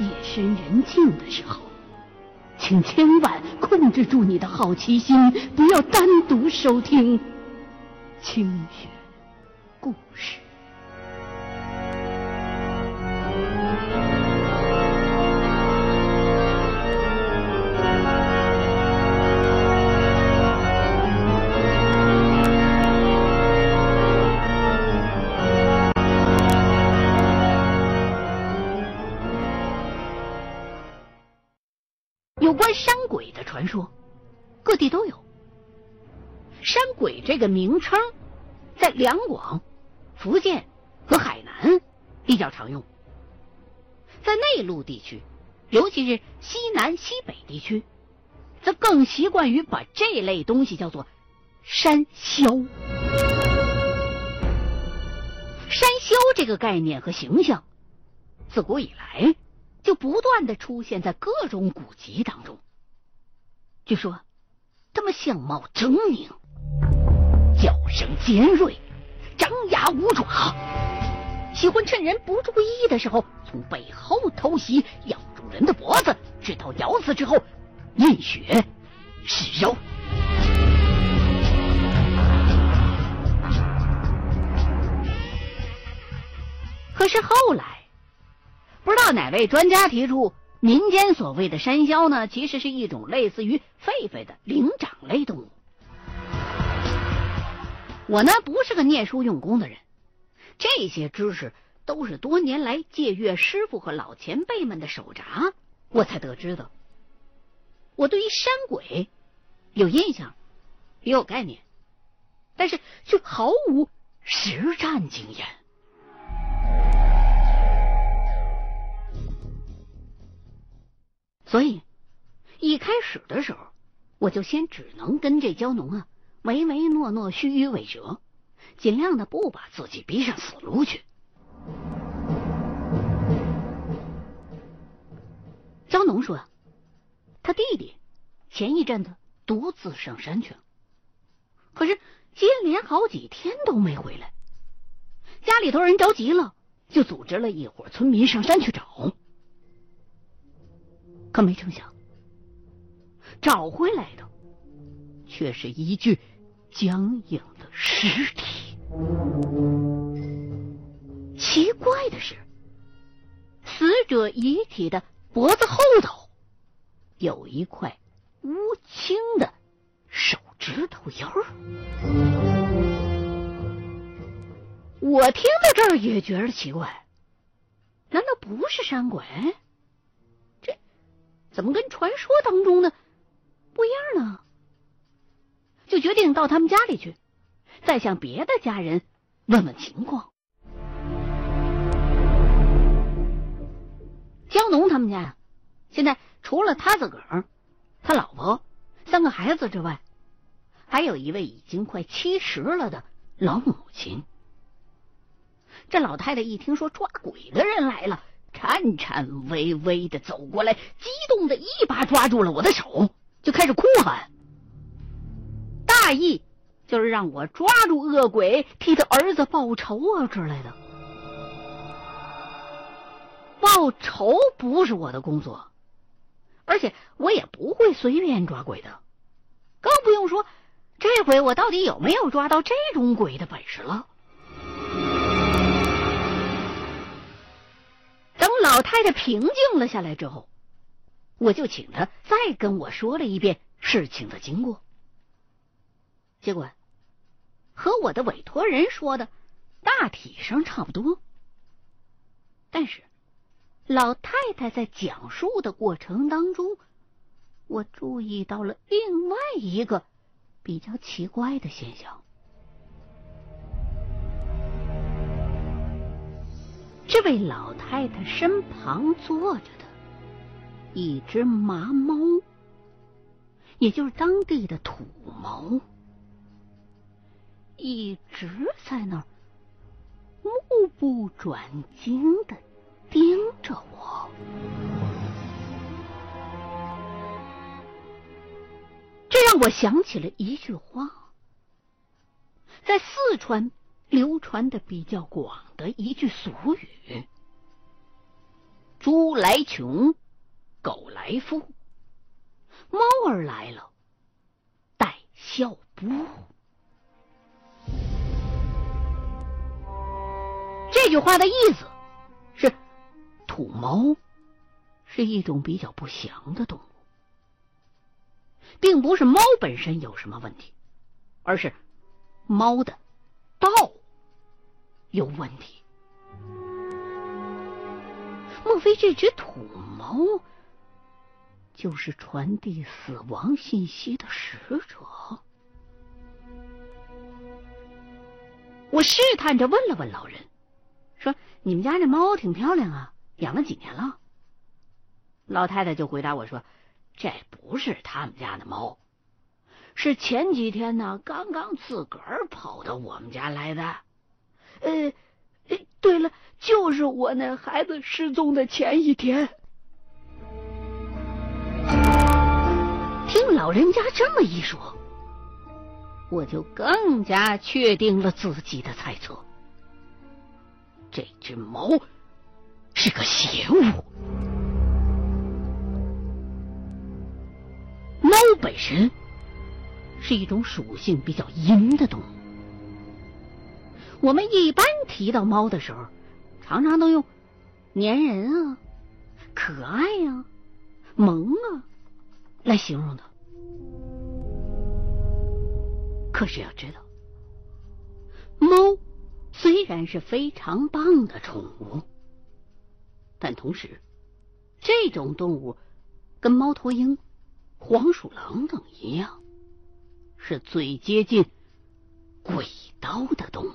夜深人静的时候请千万控制住你的好奇心不要单独收听青雪故事。山鬼这个名称，在两广、福建和海南比较常用，在内陆地区，尤其是西南、西北地区，则更习惯于把这类东西叫做山魈。山魈这个概念和形象，自古以来。就不断的出现在各种古籍当中。据说，他们相貌狰狞，叫声尖锐，张牙舞爪，喜欢趁人不注意的时候从背后偷袭，咬住人的脖子，直到咬死之后饮血食肉。可是后来。不知道哪位专家提出，民间所谓的山魈呢，其实是一种类似于狒狒的灵长类动物。我呢不是个念书用功的人，这些知识都是多年来借阅师傅和老前辈们的手札，我才得知的。我对于山鬼有印象，也有概念，但是却毫无实战经验。所以，一开始的时候，我就先只能跟这蛟农啊唯唯诺诺、虚与委蛇，尽量的不把自己逼上死路去。张农说，他弟弟前一阵子独自上山去了，可是接连好几天都没回来，家里头人着急了，就组织了一伙村民上山去找。可没成想，找回来的却是一具僵硬的尸体。奇怪的是，死者遗体的脖子后头有一块乌青的手指头印儿。我听到这儿也觉得奇怪，难道不是山鬼？这怎么跟传说当中的不一样呢？就决定到他们家里去，再向别的家人问问情况。江农他们家呀，现在除了他自个儿、他老婆、三个孩子之外，还有一位已经快七十了的老母亲。这老太太一听说抓鬼的人来了。颤颤巍巍的走过来，激动的一把抓住了我的手，就开始哭喊，大意就是让我抓住恶鬼，替他儿子报仇啊之类的。报仇不是我的工作，而且我也不会随便抓鬼的，更不用说这回我到底有没有抓到这种鬼的本事了。等老太太平静了下来之后，我就请她再跟我说了一遍事情的经过。结果和我的委托人说的大体上差不多，但是老太太在讲述的过程当中，我注意到了另外一个比较奇怪的现象。这位老太太身旁坐着的一只麻猫，也就是当地的土猫，一直在那儿目不转睛的盯着我。这让我想起了一句话，在四川。流传的比较广的一句俗语：“猪来穷，狗来富，猫儿来了，带笑不这句话的意思是，土猫是一种比较不祥的动物，并不是猫本身有什么问题，而是猫的道有问题。莫非这只土猫就是传递死亡信息的使者？我试探着问了问老人，说：“你们家这猫挺漂亮啊，养了几年了？”老太太就回答我说：“这不是他们家的猫，是前几天呢，刚刚自个儿跑到我们家来的。”呃。对了，就是我那孩子失踪的前一天。听老人家这么一说，我就更加确定了自己的猜测：这只猫是个邪物。猫本身是一种属性比较阴的动物。我们一般提到猫的时候，常常都用粘人啊、可爱呀、萌啊来形容的。可是要知道，猫虽然是非常棒的宠物，但同时，这种动物跟猫头鹰、黄鼠狼等一样，是最接近鬼刀的动物。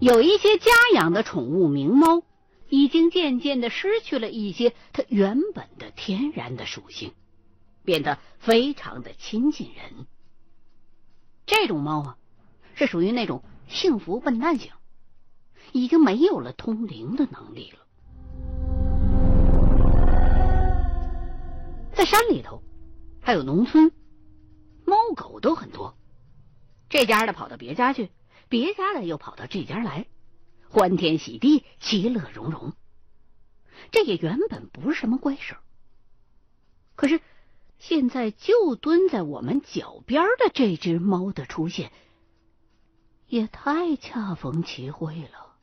有一些家养的宠物名猫，已经渐渐的失去了一些它原本的天然的属性，变得非常的亲近人。这种猫啊，是属于那种幸福笨蛋型，已经没有了通灵的能力了。在山里头，还有农村，猫狗都很多，这家的跑到别家去。别家的又跑到这家来，欢天喜地，其乐融融。这也原本不是什么怪事可是现在就蹲在我们脚边的这只猫的出现，也太恰逢其会了，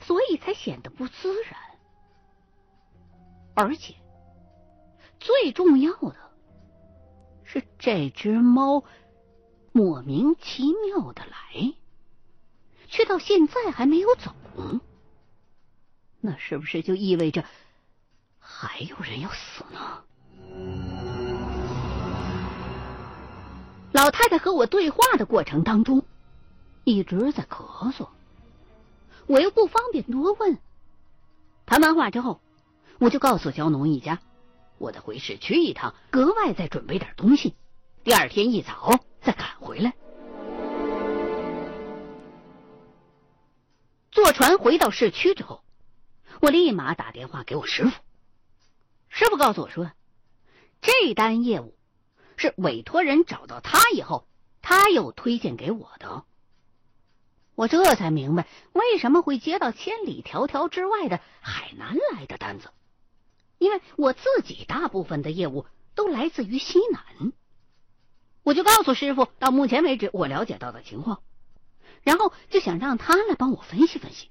所以才显得不自然。而且最重要的是，这只猫。莫名其妙的来，却到现在还没有走，那是不是就意味着还有人要死呢？老太太和我对话的过程当中，一直在咳嗽，我又不方便多问。谈完话之后，我就告诉焦农一家，我得回市区一趟，格外再准备点东西，第二天一早。再赶回来，坐船回到市区之后，我立马打电话给我师傅。师傅告诉我说，这单业务是委托人找到他以后，他又推荐给我的。我这才明白为什么会接到千里迢迢之外的海南来的单子，因为我自己大部分的业务都来自于西南。我就告诉师傅，到目前为止我了解到的情况，然后就想让他来帮我分析分析。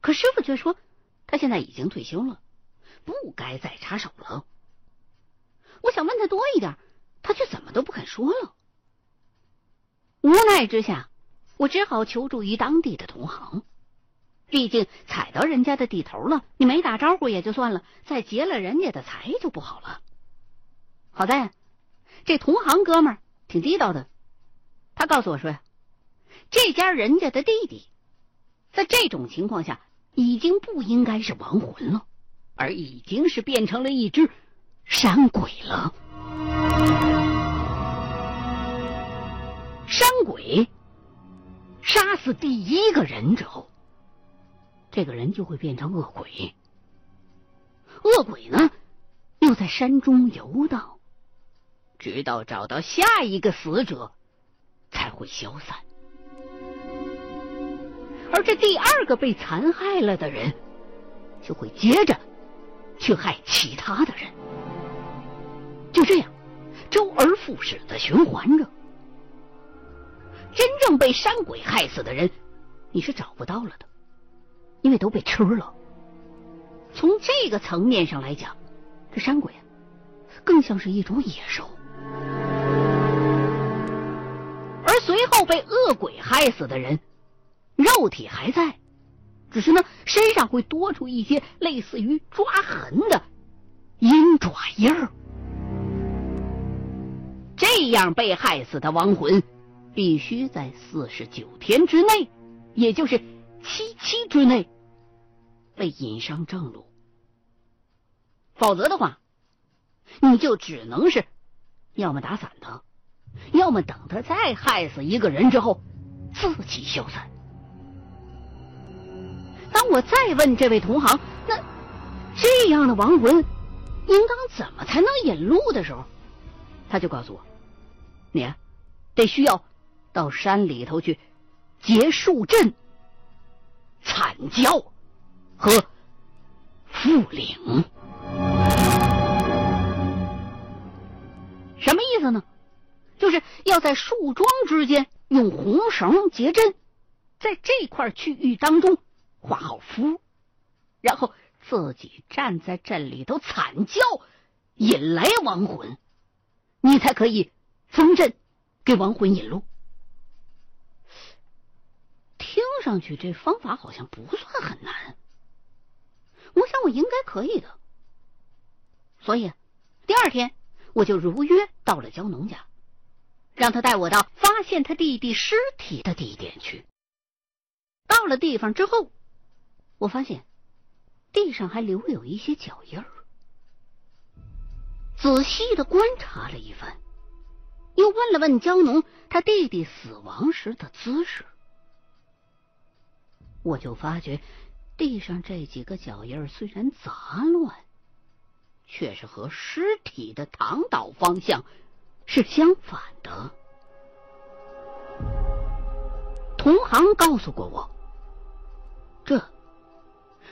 可师傅却说，他现在已经退休了，不该再插手了。我想问他多一点，他却怎么都不肯说了。无奈之下，我只好求助于当地的同行。毕竟踩到人家的地头了，你没打招呼也就算了，再劫了人家的财就不好了。好在。这同行哥们儿挺地道的，他告诉我说呀，这家人家的弟弟，在这种情况下已经不应该是亡魂了，而已经是变成了一只山鬼了。山鬼杀死第一个人之后，这个人就会变成恶鬼，恶鬼呢又在山中游荡。直到找到下一个死者，才会消散。而这第二个被残害了的人，就会接着去害其他的人，就这样周而复始的循环着。真正被山鬼害死的人，你是找不到了的，因为都被吃了。从这个层面上来讲，这山鬼更像是一种野兽。而随后被恶鬼害死的人，肉体还在，只是呢身上会多出一些类似于抓痕的鹰爪印儿。这样被害死的亡魂，必须在四十九天之内，也就是七七之内，被引上正路。否则的话，你就只能是要么打散他，要么等他再害死一个人之后自己消散。当我再问这位同行，那这样的亡魂应当怎么才能引路的时候，他就告诉我：“你啊得需要到山里头去结树阵、惨叫和复领。”什么意思呢？就是要在树桩之间用红绳结阵，在这块区域当中画好符，然后自己站在阵里头惨叫，引来亡魂，你才可以封阵，给亡魂引路。听上去这方法好像不算很难，我想我应该可以的。所以第二天。我就如约到了焦农家，让他带我到发现他弟弟尸体的地点去。到了地方之后，我发现地上还留有一些脚印儿。仔细的观察了一番，又问了问焦农他弟弟死亡时的姿势，我就发觉地上这几个脚印虽然杂乱。却是和尸体的躺倒方向是相反的。同行告诉过我，这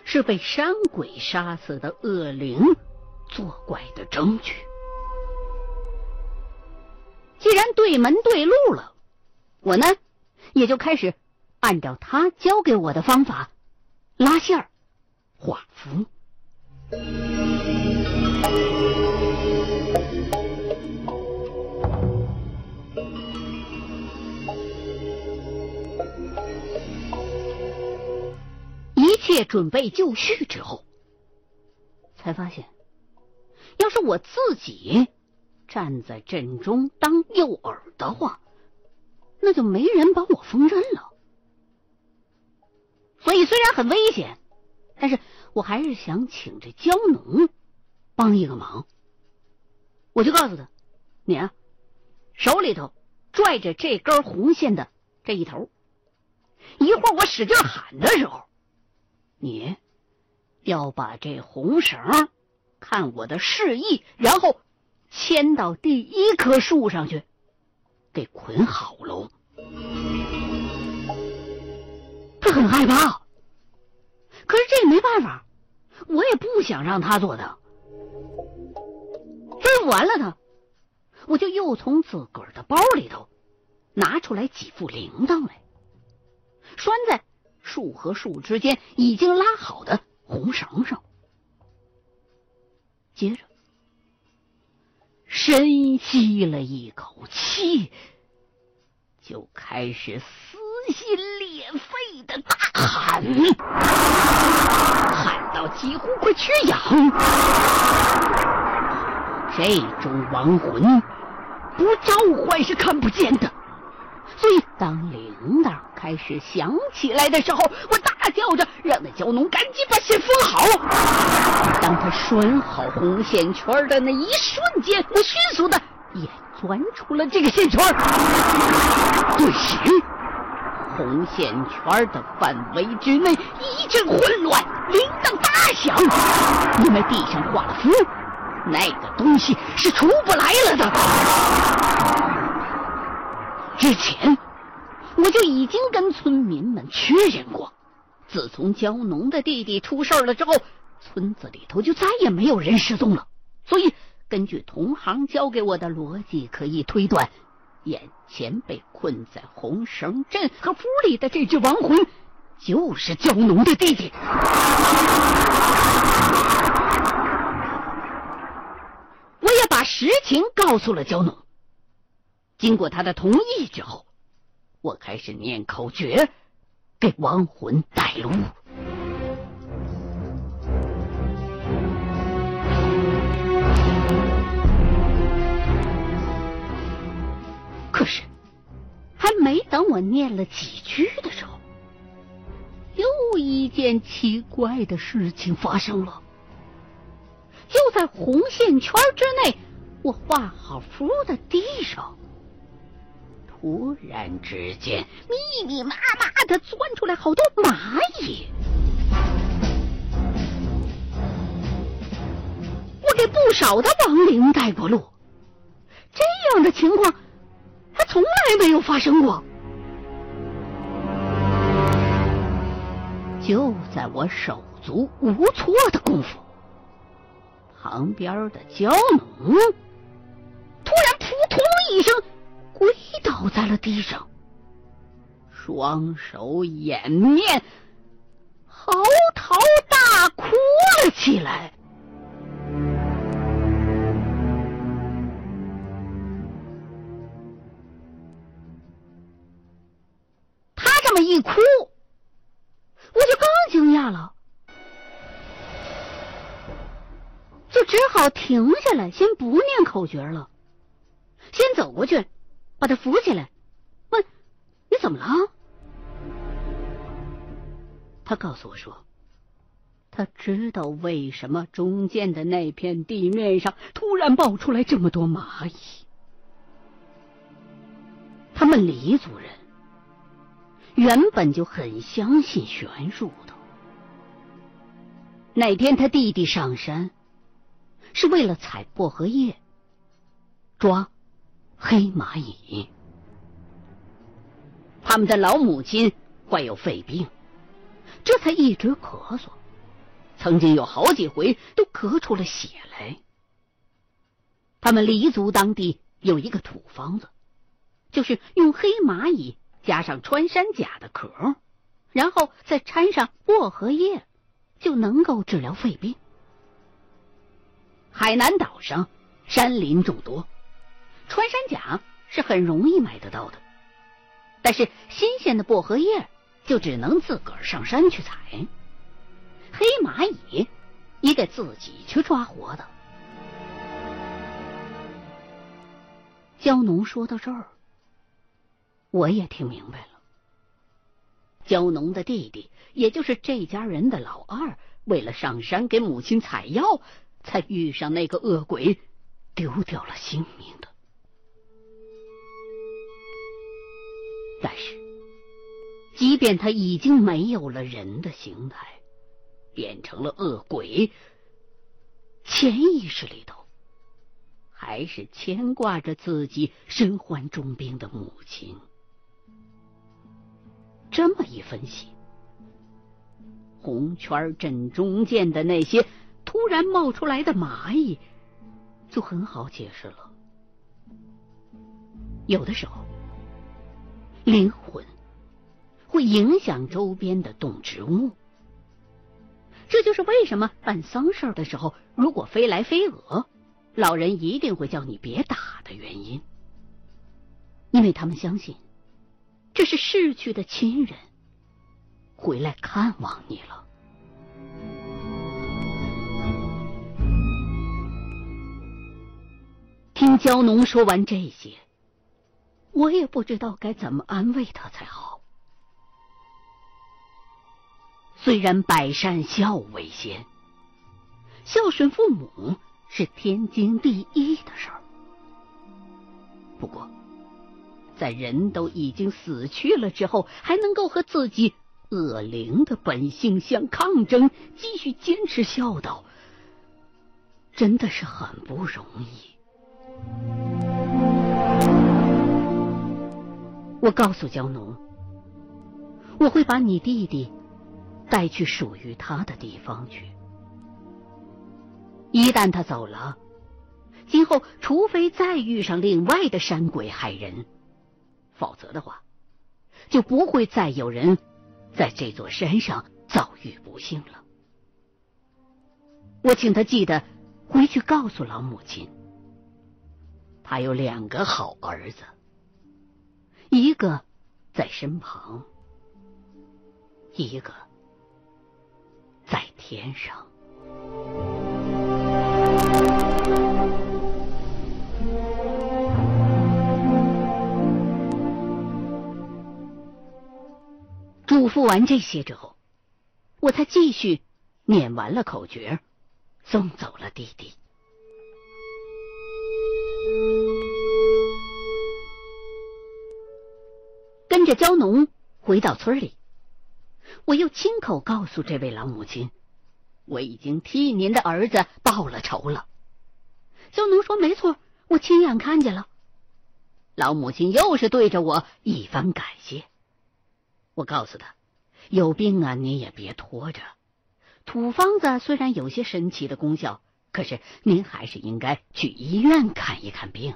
是被山鬼杀死的恶灵作怪的证据。既然对门对路了，我呢也就开始按照他教给我的方法拉线儿、画符。一切准备就绪之后，才发现，要是我自己站在阵中当诱饵的话，那就没人帮我封阵了。所以虽然很危险，但是我还是想请这焦农。帮一个忙，我就告诉他，你啊，手里头拽着这根红线的这一头，一会儿我使劲喊的时候，你要把这红绳看我的示意，然后牵到第一棵树上去，给捆好喽。他很害怕，可是这也没办法，我也不想让他做的。问完了他，我就又从自个儿的包里头拿出来几副铃铛来，拴在树和树之间已经拉好的红绳上。接着，深吸了一口气，就开始撕心裂肺的大喊，喊到几乎快缺氧。这种亡魂不召唤是看不见的，所以当铃铛开始响起来的时候，我叫着让那蛟龙赶紧把线封好。当他拴好红线圈的那一瞬间，我迅速的也钻出了这个线圈。顿时，红线圈的范围之内一阵混乱，铃铛大响，因为地上画了符。那个东西是出不来了的。之前我就已经跟村民们确认过，自从焦农的弟弟出事了之后，村子里头就再也没有人失踪了。所以，根据同行教给我的逻辑，可以推断，眼前被困在红绳镇和府里的这只亡魂，就是焦农的弟弟。我也把实情告诉了焦农。经过他的同意之后，我开始念口诀，给亡魂带路。可是，还没等我念了几句的时候，又一件奇怪的事情发生了。就在红线圈之内，我画好符的地上。突然之间，密密麻麻的钻出来好多蚂蚁。我给不少的亡灵带过路，这样的情况还从来没有发生过。就在我手足无措的功夫，旁边的蛟龙突然扑通一声。跪倒在了地上，双手掩面，嚎啕大哭了起来。他这么一哭，我就更惊讶了，就只好停下来，先不念口诀了，先走过去。把他扶起来，问：“你怎么了？”他告诉我说：“他知道为什么中间的那片地面上突然爆出来这么多蚂蚁。他们黎族人原本就很相信玄术的。那天他弟弟上山是为了采薄荷叶，抓。”黑蚂蚁，他们的老母亲患有肺病，这才一直咳嗽，曾经有好几回都咳出了血来。他们黎族当地有一个土方子，就是用黑蚂蚁加上穿山甲的壳，然后再掺上薄荷叶，就能够治疗肺病。海南岛上山林众多。穿山甲是很容易买得到的，但是新鲜的薄荷叶就只能自个儿上山去采，黑蚂蚁也得自己去抓活的。焦农说到这儿，我也听明白了。焦农的弟弟，也就是这家人的老二，为了上山给母亲采药，才遇上那个恶鬼，丢掉了性命的。但是，即便他已经没有了人的形态，变成了恶鬼，潜意识里头还是牵挂着自己身患重病的母亲。这么一分析，红圈镇中间的那些突然冒出来的蚂蚁，就很好解释了。有的时候。灵魂会影响周边的动植物，这就是为什么办丧事的时候，如果飞来飞蛾，老人一定会叫你别打的原因。因为他们相信，这是逝去的亲人回来看望你了。听焦农说完这些。我也不知道该怎么安慰他才好。虽然百善孝为先，孝顺父母是天经地义的事儿，不过，在人都已经死去了之后，还能够和自己恶灵的本性相抗争，继续坚持孝道，真的是很不容易。我告诉焦农，我会把你弟弟带去属于他的地方去。一旦他走了，今后除非再遇上另外的山鬼害人，否则的话，就不会再有人在这座山上遭遇不幸了。我请他记得回去告诉老母亲，他有两个好儿子，一个在身旁，一个在天上。嘱咐完这些之后，我才继续念完了口诀，送走了弟弟。跟着焦农回到村里，我又亲口告诉这位老母亲，我已经替您的儿子报了仇了。焦农说：“没错，我亲眼看见了。”老母亲又是对着我一番感谢。我告诉他：“有病啊，您也别拖着。土方子虽然有些神奇的功效，可是您还是应该去医院看一看病。”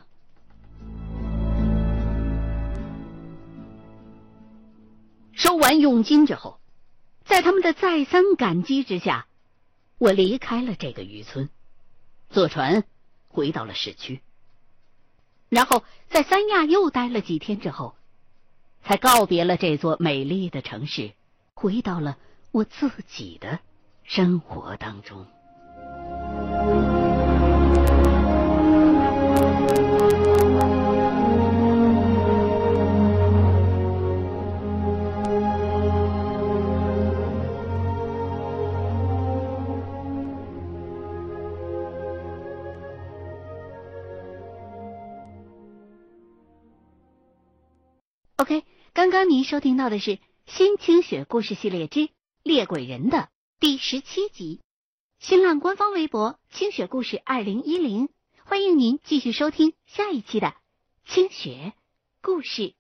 收完佣金之后，在他们的再三感激之下，我离开了这个渔村，坐船回到了市区。然后在三亚又待了几天之后。才告别了这座美丽的城市，回到了我自己的生活当中。刚您收听到的是《新清雪故事系列之猎鬼人》的第十七集，新浪官方微博“清雪故事二零一零”，欢迎您继续收听下一期的清雪故事。